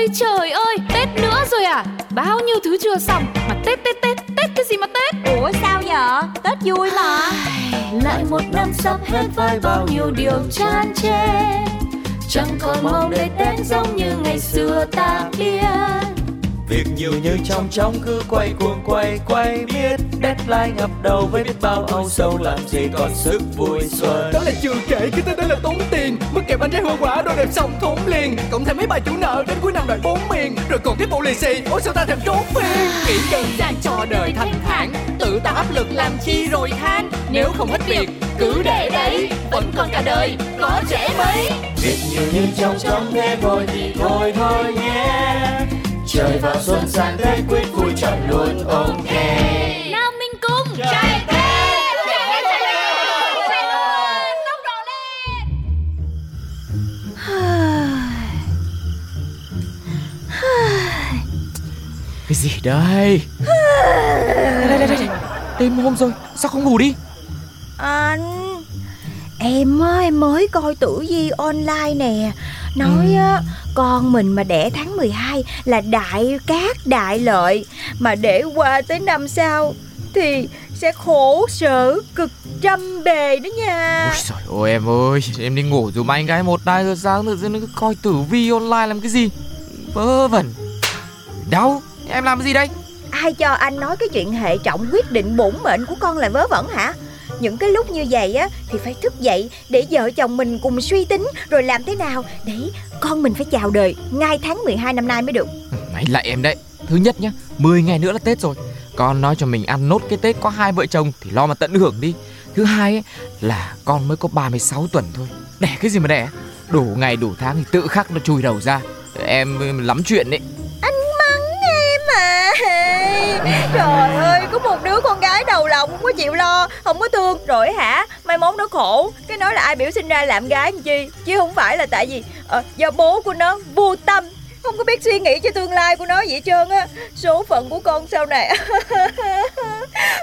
ơi trời ơi Tết nữa rồi à? Bao nhiêu thứ chưa xong? Mà Tết Tết Tết Tết cái gì mà Tết? Ủa sao vậy Tết vui mà. Lại một năm sắp hết với bao nhiêu điều chán chê. Chẳng còn mong để Tết giống như ngày xưa ta biết. Việc nhiều như trong trong cứ quay cuồng quay quay biết. Deadline ngập đầu với biết bao âu sầu làm gì còn sức vui xuân. Đó là chưa kể cái tên đó là tốn tiền kẹp bánh trái hoa quả đồ đẹp xong thốn liền. Cộng thêm mấy bài chủ nợ đến cuối năm đợi bốn miền. Rồi còn tiếp bộ lì xì Ôi sao ta thèm trốn phiên Nghĩ đơn giản cho đời thanh thản Tự tạo áp lực làm chi rồi than. Nếu không hết việc cứ để đấy Vẫn còn cả đời có trẻ mấy. Việc nhiều như trong trong thế thôi thì thôi thôi nhé. Trời vào xuân sang Tết quyết vui chọn luôn ok Nào mình cùng Chạy Cái gì đây? Đây đây đây đây. Đêm hôm rồi Sao không ngủ đi? Anh Em á, em mới coi tử vi online nè. Nói á, con mình mà đẻ tháng 12 là đại cát đại lợi. Mà để qua tới năm sau Thì sẽ khổ sở cực trăm bề đó nha. Ôi trời ơi em ơi Em đi ngủ dùm anh gái một hai giờ sáng Tự dưng nó cứ coi tử vi online làm cái gì? Vớ vẩn. Đâu Em làm cái gì đây? Ai cho anh nói cái chuyện hệ trọng quyết định bổn mệnh của con là vớ vẩn hả? Những cái lúc như vậy á thì phải thức dậy để vợ chồng mình cùng suy tính rồi làm thế nào để con mình phải chào đời ngay tháng 12 năm nay mới được. Mày lại em đấy. Thứ nhất nhá 10 ngày nữa là Tết rồi. Con nói cho mình ăn nốt cái Tết có hai vợ chồng Thì lo mà tận hưởng đi. Thứ hai ấy, là con mới có 36 tuần thôi. Đẻ cái gì mà đẻ? Đủ ngày đủ tháng thì tự khắc nó chui đầu ra. Em lắm chuyện đấy Trời ơi, có một đứa con gái đầu lòng không có chịu lo, không có thương. Rồi hả? Mai mốt nó khổ, cái nói là ai biểu sinh ra làm gái làm chi, chứ không phải là tại vì ờ, do bố của nó vô tâm không có biết suy nghĩ cho tương lai của nó vậy hết trơn á. Số phận của con sau này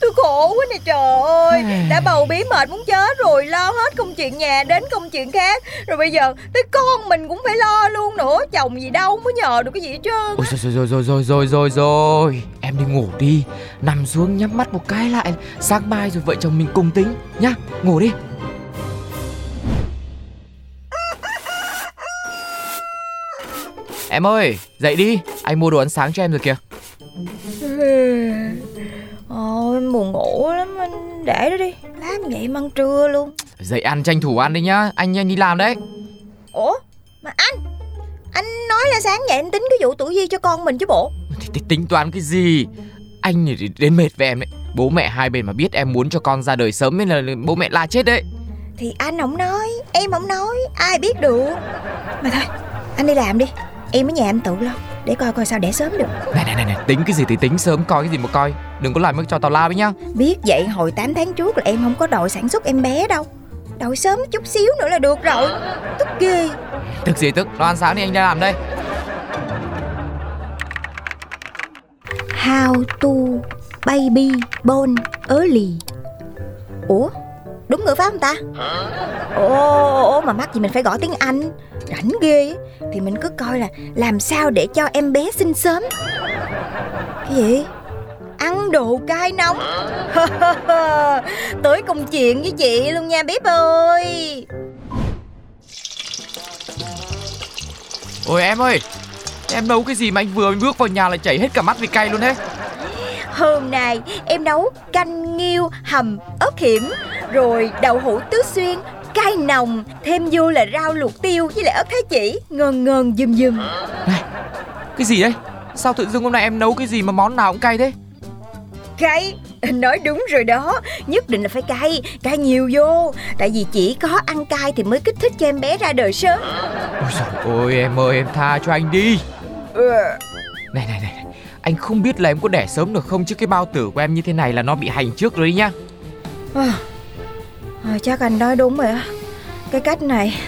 tôi khổ quá nè trời ơi. Đã bầu bí mệt muốn chết rồi lo hết công chuyện nhà đến công chuyện khác. Rồi bây giờ tới con mình cũng phải lo luôn nữa chồng gì đâu mới nhờ được cái gì hết trơn Ôi rồi rồi rồi rồi rồi rồi rồi. Em đi ngủ đi. Nằm xuống nhắm mắt một cái lại. Sáng mai rồi vợ chồng mình cùng tính Nhá. Ngủ đi Em ơi dậy đi. Anh mua đồ ăn sáng cho em rồi kìa. Ôi buồn ngủ lắm anh để đó đi. Làm vậy mà ăn trưa luôn. Dậy ăn tranh thủ ăn đi nhá. Anh nhanh đi làm đấy. Ủa mà anh Anh nói là sáng dậy anh tính cái vụ tuổi di cho con mình chứ bộ. Thì, tính toán cái gì? Anh thì đến mệt với em đấy. Bố mẹ hai bên mà biết em muốn cho con ra đời sớm Nên là bố mẹ la chết đấy. Thì anh không nói Em không nói Ai biết được. Mà thôi Anh đi làm đi Em ở nhà anh tự lo Để coi coi sao để sớm được. Này này này, này tính cái gì thì tính sớm coi cái gì mà coi. Đừng có làm cho tào lao đấy nhá. Biết vậy hồi 8 tháng trước là em không có đội sản xuất em bé đâu. Đội sớm chút xíu nữa là được rồi. Tức ghê. Tức gì tức? Lo ăn sáng đi anh ra làm đây. How to baby born early. Ủa Đúng ngữ pháp không ta? Ồ, ồ mà mắc gì mình phải gõ tiếng Anh Rảnh ghê á. Thì mình cứ coi là Làm sao để cho em bé sinh sớm. Cái gì? Ăn đồ cay nóng. Tới công chuyện với chị luôn nha bếp ơi. Ôi em ơi Em nấu cái gì mà anh vừa bước vào nhà lại chảy hết cả mắt vì cay luôn đấy. Hôm nay em nấu canh nghiêu hầm ớt hiểm Rồi đậu hũ tứ xuyên Cay nồng Thêm vô là rau luộc tiêu với lại ớt thái chỉ. Ngon ngon dùm dùm. Này Cái gì đấy Sao tự dưng hôm nay em nấu cái gì mà món nào cũng cay thế? Cay? Nói đúng rồi đó. Nhất định là phải cay. Cay nhiều vô. Tại vì chỉ có ăn cay thì mới kích thích cho em bé ra đời sớm. Ôi trời ơi em ơi em tha cho anh đi. Ừ. Này này này Anh không biết là em có đẻ sớm được không? Chứ cái bao tử của em như thế này là nó bị hành trước rồi đấy nhá à, à, Chắc anh nói đúng rồi á. Cái cách này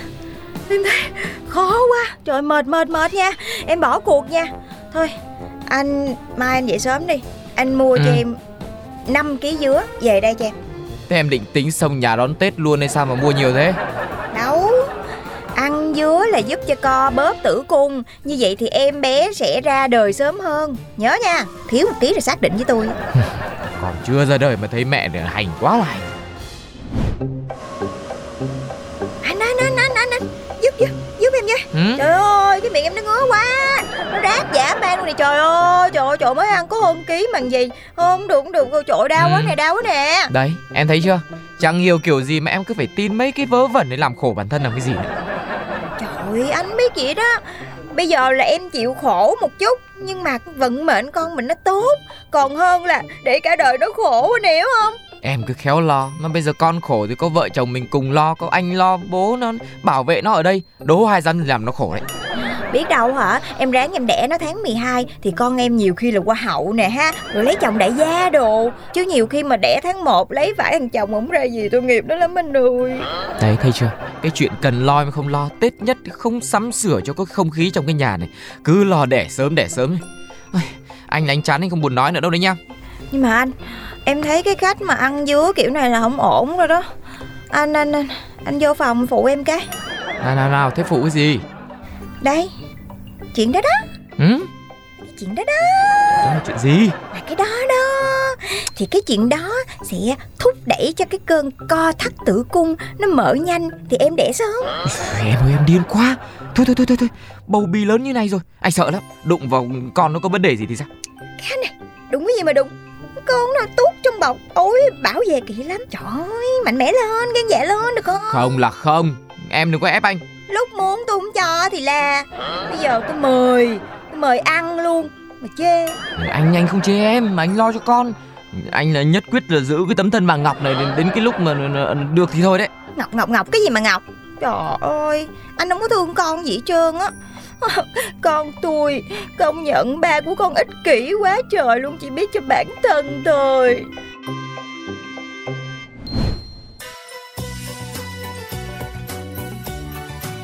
Em thấy khó quá. Trời mệt mệt mệt nha. Em bỏ cuộc nha. Thôi anh mai anh dậy sớm đi. Anh mua cho Ừ. em 5 kg dứa về đây cho em. Thế em định tính xong nhà đón Tết luôn hay sao mà mua nhiều thế? Đâu Ăn dứa là giúp cho co bóp tử cung. Như vậy thì em bé sẽ ra đời sớm hơn. Nhớ nha Thiếu một tí rồi xác định với tôi. Còn chưa ra đời mà thấy mẹ để hành quá là hành Anh anh anh anh anh, anh. Giúp giúp giúp em nha. Ừ? Trời ơi cái miệng em nó ngứa quá. Nó rát giả man luôn này trời ơi Trời ơi trời mới ăn có hơn ký bằng gì? Không được không được. Trời ơi, đau quá Ừ. nè đau quá nè. Đấy em thấy chưa? Chẳng nhiều kiểu gì mà em cứ phải tin mấy cái vớ vẩn để làm khổ bản thân làm cái gì nữa. Trời ơi anh biết vậy đó. Bây giờ là em chịu khổ một chút Nhưng mà vận mệnh con mình nó tốt. Còn hơn là để cả đời nó khổ anh hiểu không Em cứ khéo lo. Mà bây giờ con khổ thì có vợ chồng mình cùng lo Có anh lo bố nó bảo vệ nó ở đây. Đố hai dân làm nó khổ đấy. Biết đâu hả? Em ráng em đẻ nó tháng 12 Thì con em nhiều khi là qua hậu nè ha. Rồi lấy chồng đại gia đồ. Chứ nhiều khi mà đẻ tháng 1 Lấy phải thằng chồng không ra gì tội nghiệp đó lắm anh ơi. Đấy thấy chưa? Cái chuyện cần lo mà không lo. Tết nhất không sắm sửa cho có không khí trong cái nhà này. Cứ lo đẻ sớm đẻ sớm. Ôi, Anh là anh chán anh không buồn nói nữa đâu đấy nha Nhưng mà anh Em thấy cái cách mà ăn dứa kiểu này là không ổn rồi đó. Anh anh anh Anh vô phòng phụ em cái. Nào nào nào thế phụ cái gì? Đây Chuyện đó đó. Ừ? Chuyện đó đó. Đó là chuyện gì? Là cái đó đó. Thì cái chuyện đó sẽ thúc đẩy cho cái cơn co thắt tử cung nó mở nhanh. Thì em đẻ sớm. Em ơi em điên quá. Thôi thôi thôi thôi thôi. Bầu bì lớn như này rồi. Anh sợ lắm. Đụng vào con nó có vấn đề gì thì sao? Cái này đúng cái gì mà đúng con nó tuốt trong bọc ôi bảo vệ kỹ lắm. Trời ơi mạnh mẽ lên gan dạ lên được không? Không là không. Em đừng có ép anh. Lúc muốn tôi không cho thì là bây giờ tôi mời tôi mời ăn luôn. Mà chê. Anh anh không chê em Mà anh lo cho con. Anh là nhất quyết là giữ cái tấm thân vàng ngọc này Đến, đến cái lúc mà được thì thôi đấy. Ngọc ngọc ngọc cái gì mà ngọc? Trời ơi anh không có thương con gì hết trơn á con tôi công nhận ba của con ích kỷ quá trời luôn chỉ biết cho bản thân thôi.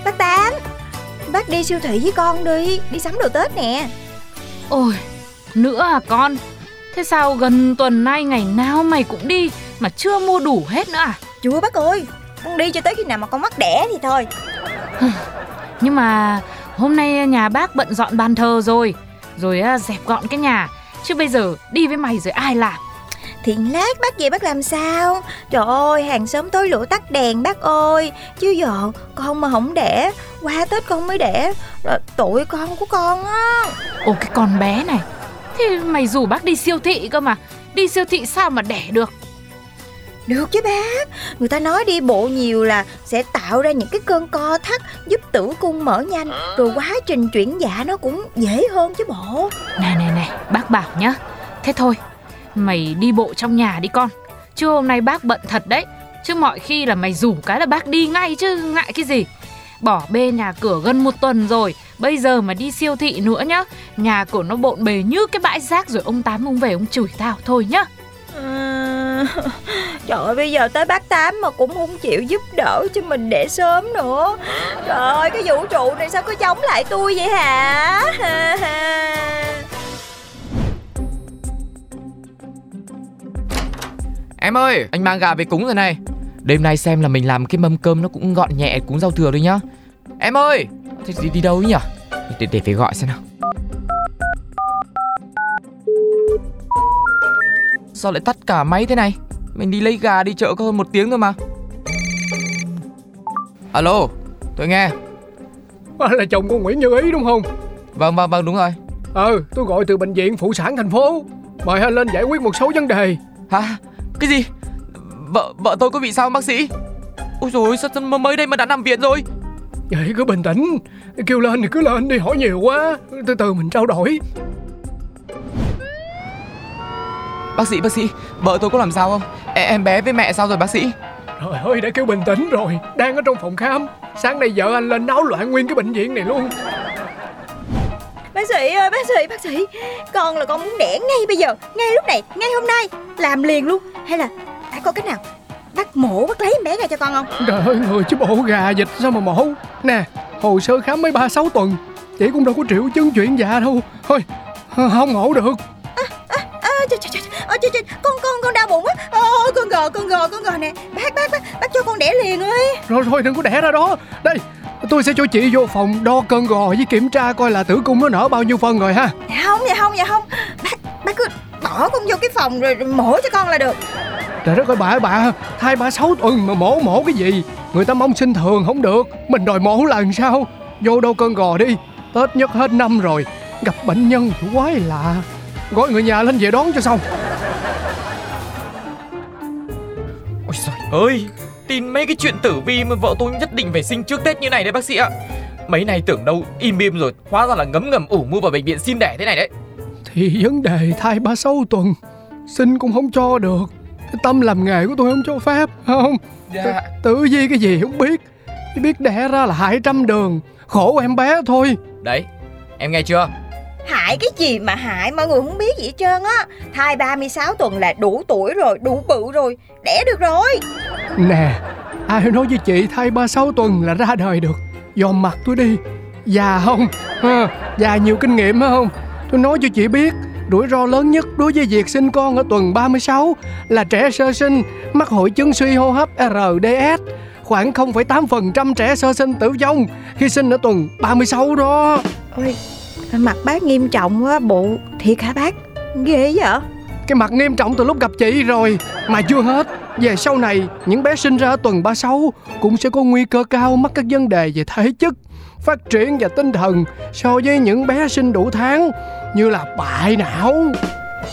Bác tám bác đi siêu thị với con đi đi sắm đồ tết nè. Ôi, nữa à con Thế sao gần tuần nay ngày nào mày cũng đi Mà chưa mua đủ hết nữa à? Chưa bác ơi con đi cho tới khi nào mà con mắc đẻ thì thôi. Nhưng mà hôm nay nhà bác bận dọn bàn thờ rồi Rồi à, dẹp gọn cái nhà. Chứ bây giờ đi với mày rồi ai làm? Thì lát bác về bác làm sao? Trời ơi hàng xóm tối lửa tắt đèn bác ơi. Chứ giờ con mà không đẻ Qua Tết con mới đẻ Rồi tội con của con á. Ồ cái con bé này. Thế mày rủ bác đi siêu thị cơ mà. Đi siêu thị sao mà đẻ được Được chứ bác Người ta nói đi bộ nhiều là Sẽ tạo ra những cái cơn co thắt Giúp tử cung mở nhanh. Rồi quá trình chuyển dạ nó cũng dễ hơn chứ bộ. Này này này bác bảo nhá. Thế thôi Mày đi bộ trong nhà đi con. Chứ hôm nay bác bận thật đấy. Chứ mọi khi là mày rủ cái là bác đi ngay chứ ngại cái gì. Bỏ bê nhà cửa gần một tuần rồi Bây giờ mà đi siêu thị nữa nhá. Nhà cửa nó bộn bề như cái bãi rác Rồi ông Tám ông về ông chửi tao thôi nhá. À, trời ơi bây giờ tới bác tám mà cũng không chịu giúp đỡ cho mình để sớm nữa. Trời ơi cái vũ trụ này sao cứ chống lại tôi vậy hả? Em ơi anh mang gà về cúng rồi này. Đêm nay xem là mình làm cái mâm cơm nó cũng gọn nhẹ cúng rau thừa thôi nhá. Em ơi Thế đi, đi đâu ấy nhỉ? Để, để phải gọi xem nào. Sao lại tắt cả máy thế này? Mình đi lấy gà đi chợ có hơn một tiếng thôi mà. Alo Tôi nghe. À, là chồng của Nguyễn Như Ý đúng không? Vâng vâng vâng đúng rồi. Ừ tôi gọi từ bệnh viện phụ sản thành phố. Mời anh lên giải quyết một số vấn đề. Hả? Cái gì? Vợ vợ tôi có bị sao bác sĩ? Ôi sao sao mới đây mà đã nằm viện rồi? Vậy cứ bình tĩnh. Kêu lên thì cứ lên đi hỏi nhiều quá. Từ từ mình trao đổi Bác sĩ bác sĩ Vợ tôi có làm sao không? E, Em bé với mẹ sao rồi bác sĩ? Trời ơi đã kêu bình tĩnh rồi. Đang ở trong phòng khám. Sáng nay vợ anh lên náo loạn nguyên cái bệnh viện này luôn. Bác sĩ ơi bác sĩ bác sĩ. Con là con muốn đẻ ngay bây giờ. Ngay lúc này ngay hôm nay. Làm liền luôn. Hay là đã có cách nào? Bác mổ bác lấy em bé ra cho con không? Trời ơi người chứ bộ gà dịch sao mà mổ? Nè hồ sơ khám mới ba sáu tuần. Chị cũng đâu có triệu chứng chuyện dạ đâu. Thôi không mổ được trời, trời, à, trời, trời, con con con đau bụng á. Ôi con gò con gò con gò nè. Bác bác bác bác cho con đẻ liền ơi. Rồi thôi đừng có đẻ ra đó. Đây tôi sẽ cho chị vô phòng đo cân gò với kiểm tra coi là tử cung nó nở bao nhiêu phân rồi ha. Dạ không dạ không dạ không. Bác bác cứ bỏ con vô cái phòng rồi, rồi mổ cho con là được. Trời đất ơi bà ơi bà. Thai ba sáu. Tuần mà mổ mổ cái gì? Người ta mong sinh thường không được. Mình đòi mổ lần sao Vô đâu cân gò đi. Tết nhất hết năm rồi. Gặp bệnh nhân quái lạ Gọi người nhà lên về đón cho xong. Ôi trời ơi Tin mấy cái chuyện tử vi mà vợ tôi nhất định phải sinh trước Tết như này đấy bác sĩ ạ. Mấy này tưởng đâu im im rồi Hóa ra là ngấm ngầm ủ mưu vào bệnh viện xin đẻ thế này đấy. Thì vấn đề thai ba sáu tuần Sinh cũng không cho được. Tâm làm nghề của tôi không cho phép không? Dạ. Tự vi cái gì không biết. Biết đẻ ra là hại trăm đường Khổ em bé thôi. Đấy em nghe chưa Hại cái gì mà hại? Mọi người không biết gì hết trơn á. Thai 36 tuần là đủ tuổi rồi Đủ bự rồi Đẻ được rồi. Nè Ai nói với chị thai ba sáu tuần là ra đời được? Dòm mặt tôi đi. Già không? Ha, Già nhiều kinh nghiệm không? Tôi nói cho chị biết Rủi ro lớn nhất đối với việc sinh con ở tuần 36 là trẻ sơ sinh mắc hội chứng suy hô hấp RDS. Khoảng 0,8% trẻ sơ sinh tử vong khi sinh ở tuần 36 đó. Ôi Mặt bác nghiêm trọng quá Bộ thiệt hả bác? Ghê vậy? Cái mặt nghiêm trọng từ lúc gặp chị rồi Mà chưa hết. Về sau này Những bé sinh ra tuần 36 Cũng sẽ có nguy cơ cao mắc các vấn đề về thể chất Phát triển và tinh thần So với những bé sinh đủ tháng Như là bại não.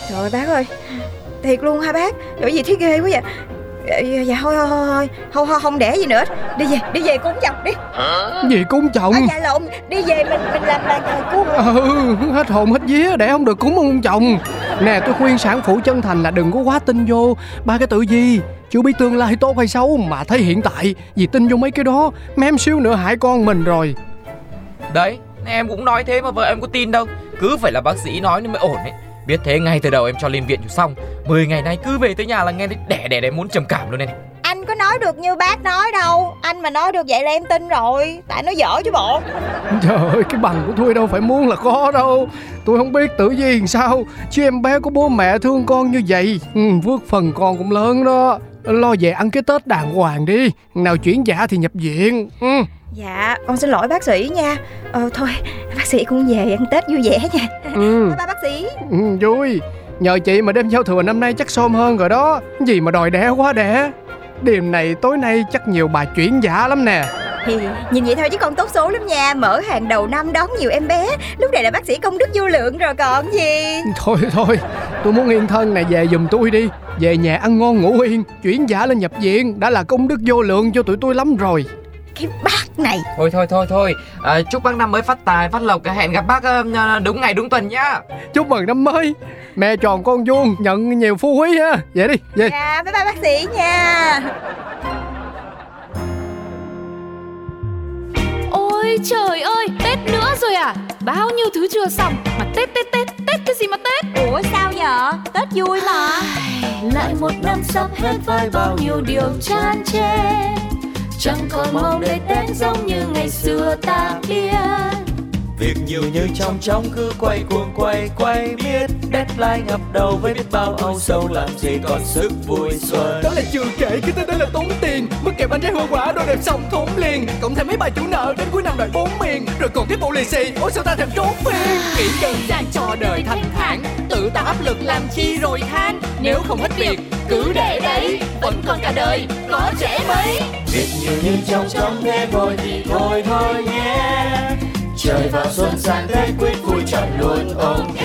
Trời ơi bác ơi. Thiệt luôn hả bác? Trời gì thấy ghê quá vậy Dạ, dạ, thôi thôi thôi thôi thôi không đẻ gì nữa. Đi về đi về cúng chồng đi. Gì cúng chồng à, dạ lộn đi về mình mình làm là thờ cúng. Ừ, hết hồn hết vía để không được cúng ông chồng. Nè tôi khuyên sản phụ chân thành là đừng có quá tin vô ba cái tự gì. Chưa biết tương lai tốt hay xấu mà thấy hiện tại Vì tin vô mấy cái đó Mém xíu nữa hại con mình rồi. Đấy em cũng nói thế mà vợ em có tin đâu. Cứ phải là bác sĩ nói nên mới ổn ấy Biết thế ngay từ đầu em cho lên viện cho xong 10 ngày nay cứ về tới nhà là nghe thấy đẻ đẻ đẻ muốn trầm cảm luôn này. Anh có nói được như bác nói đâu anh mà nói được vậy là em tin rồi tại nó dở chứ bộ. Trời ơi cái bằng của tôi đâu phải muốn là có đâu. Tôi không biết tự gì làm sao Chứ em bé có bố mẹ thương con như vậy ừ, Vước phần con cũng lớn đó Lo về ăn cái Tết đàng hoàng đi. Nào chuyển giả thì nhập viện. Ừ. dạ con xin lỗi bác sĩ nha. Ờ thôi bác sĩ cũng về ăn tết vui vẻ nha. Ừ. bye bye bác sĩ. Ừ, vui. Nhờ chị mà đêm giao thừa năm nay chắc xôm hơn rồi đó. Gì mà đòi đẻ quá đẻ. Đêm này tối nay chắc nhiều bà chuyển giả lắm nè. Thì nhìn vậy thôi chứ con tốt số lắm nha. Mở hàng đầu năm đón nhiều em bé. Lúc này là bác sĩ công đức vô lượng rồi còn gì. Thôi thôi. Tôi muốn yên thân này về giùm tôi đi Về nhà ăn ngon ngủ yên Chuyển giả lên nhập viện. Đã là công đức vô lượng cho tụi tôi lắm rồi. Cái bác này. Thôi thôi thôi thôi. À, Chúc bác năm mới phát tài phát lộc. Hẹn gặp bác ờ, đúng ngày đúng tuần nhá. Chúc mừng năm mới. Mẹ tròn con vuông Nhận nhiều phú quý ha. Về đi về. Dạ bye bye bác sĩ nha. Ôi trời ơi, Tết nữa rồi à? Bao nhiêu thứ chưa xong mà Tết sắp hết với bao nhiêu điều chan chê chẳng còn mong để tết giống như ngày xưa ta biết. Việc nhiều như trong trong cứ quay cuồng quay quay biết. Deadline ngập đầu với biết bao âu sầu làm gì còn sức vui xuân. Đó là chưa kể cái tên đó là tốn tiền kẹp bánh trái hoa quả đồ đẹp xong thốn liền. Cộng thêm mấy bài chủ nợ đến cuối năm đòi bốn miền. Rồi còn tiếp bộ lì xì Ôi sao ta thèm trốn phiền Nghĩ đơn giản cho đời thanh thản Tự tạo áp lực làm chi rồi than. Nếu không hết việc cứ để đấy Vẫn còn cả đời có trẻ mấy. Việc nhiều như trong trong thế thôi thì thôi thôi nhé Trời vào xuân sang Tết quyết vui chọn luôn ok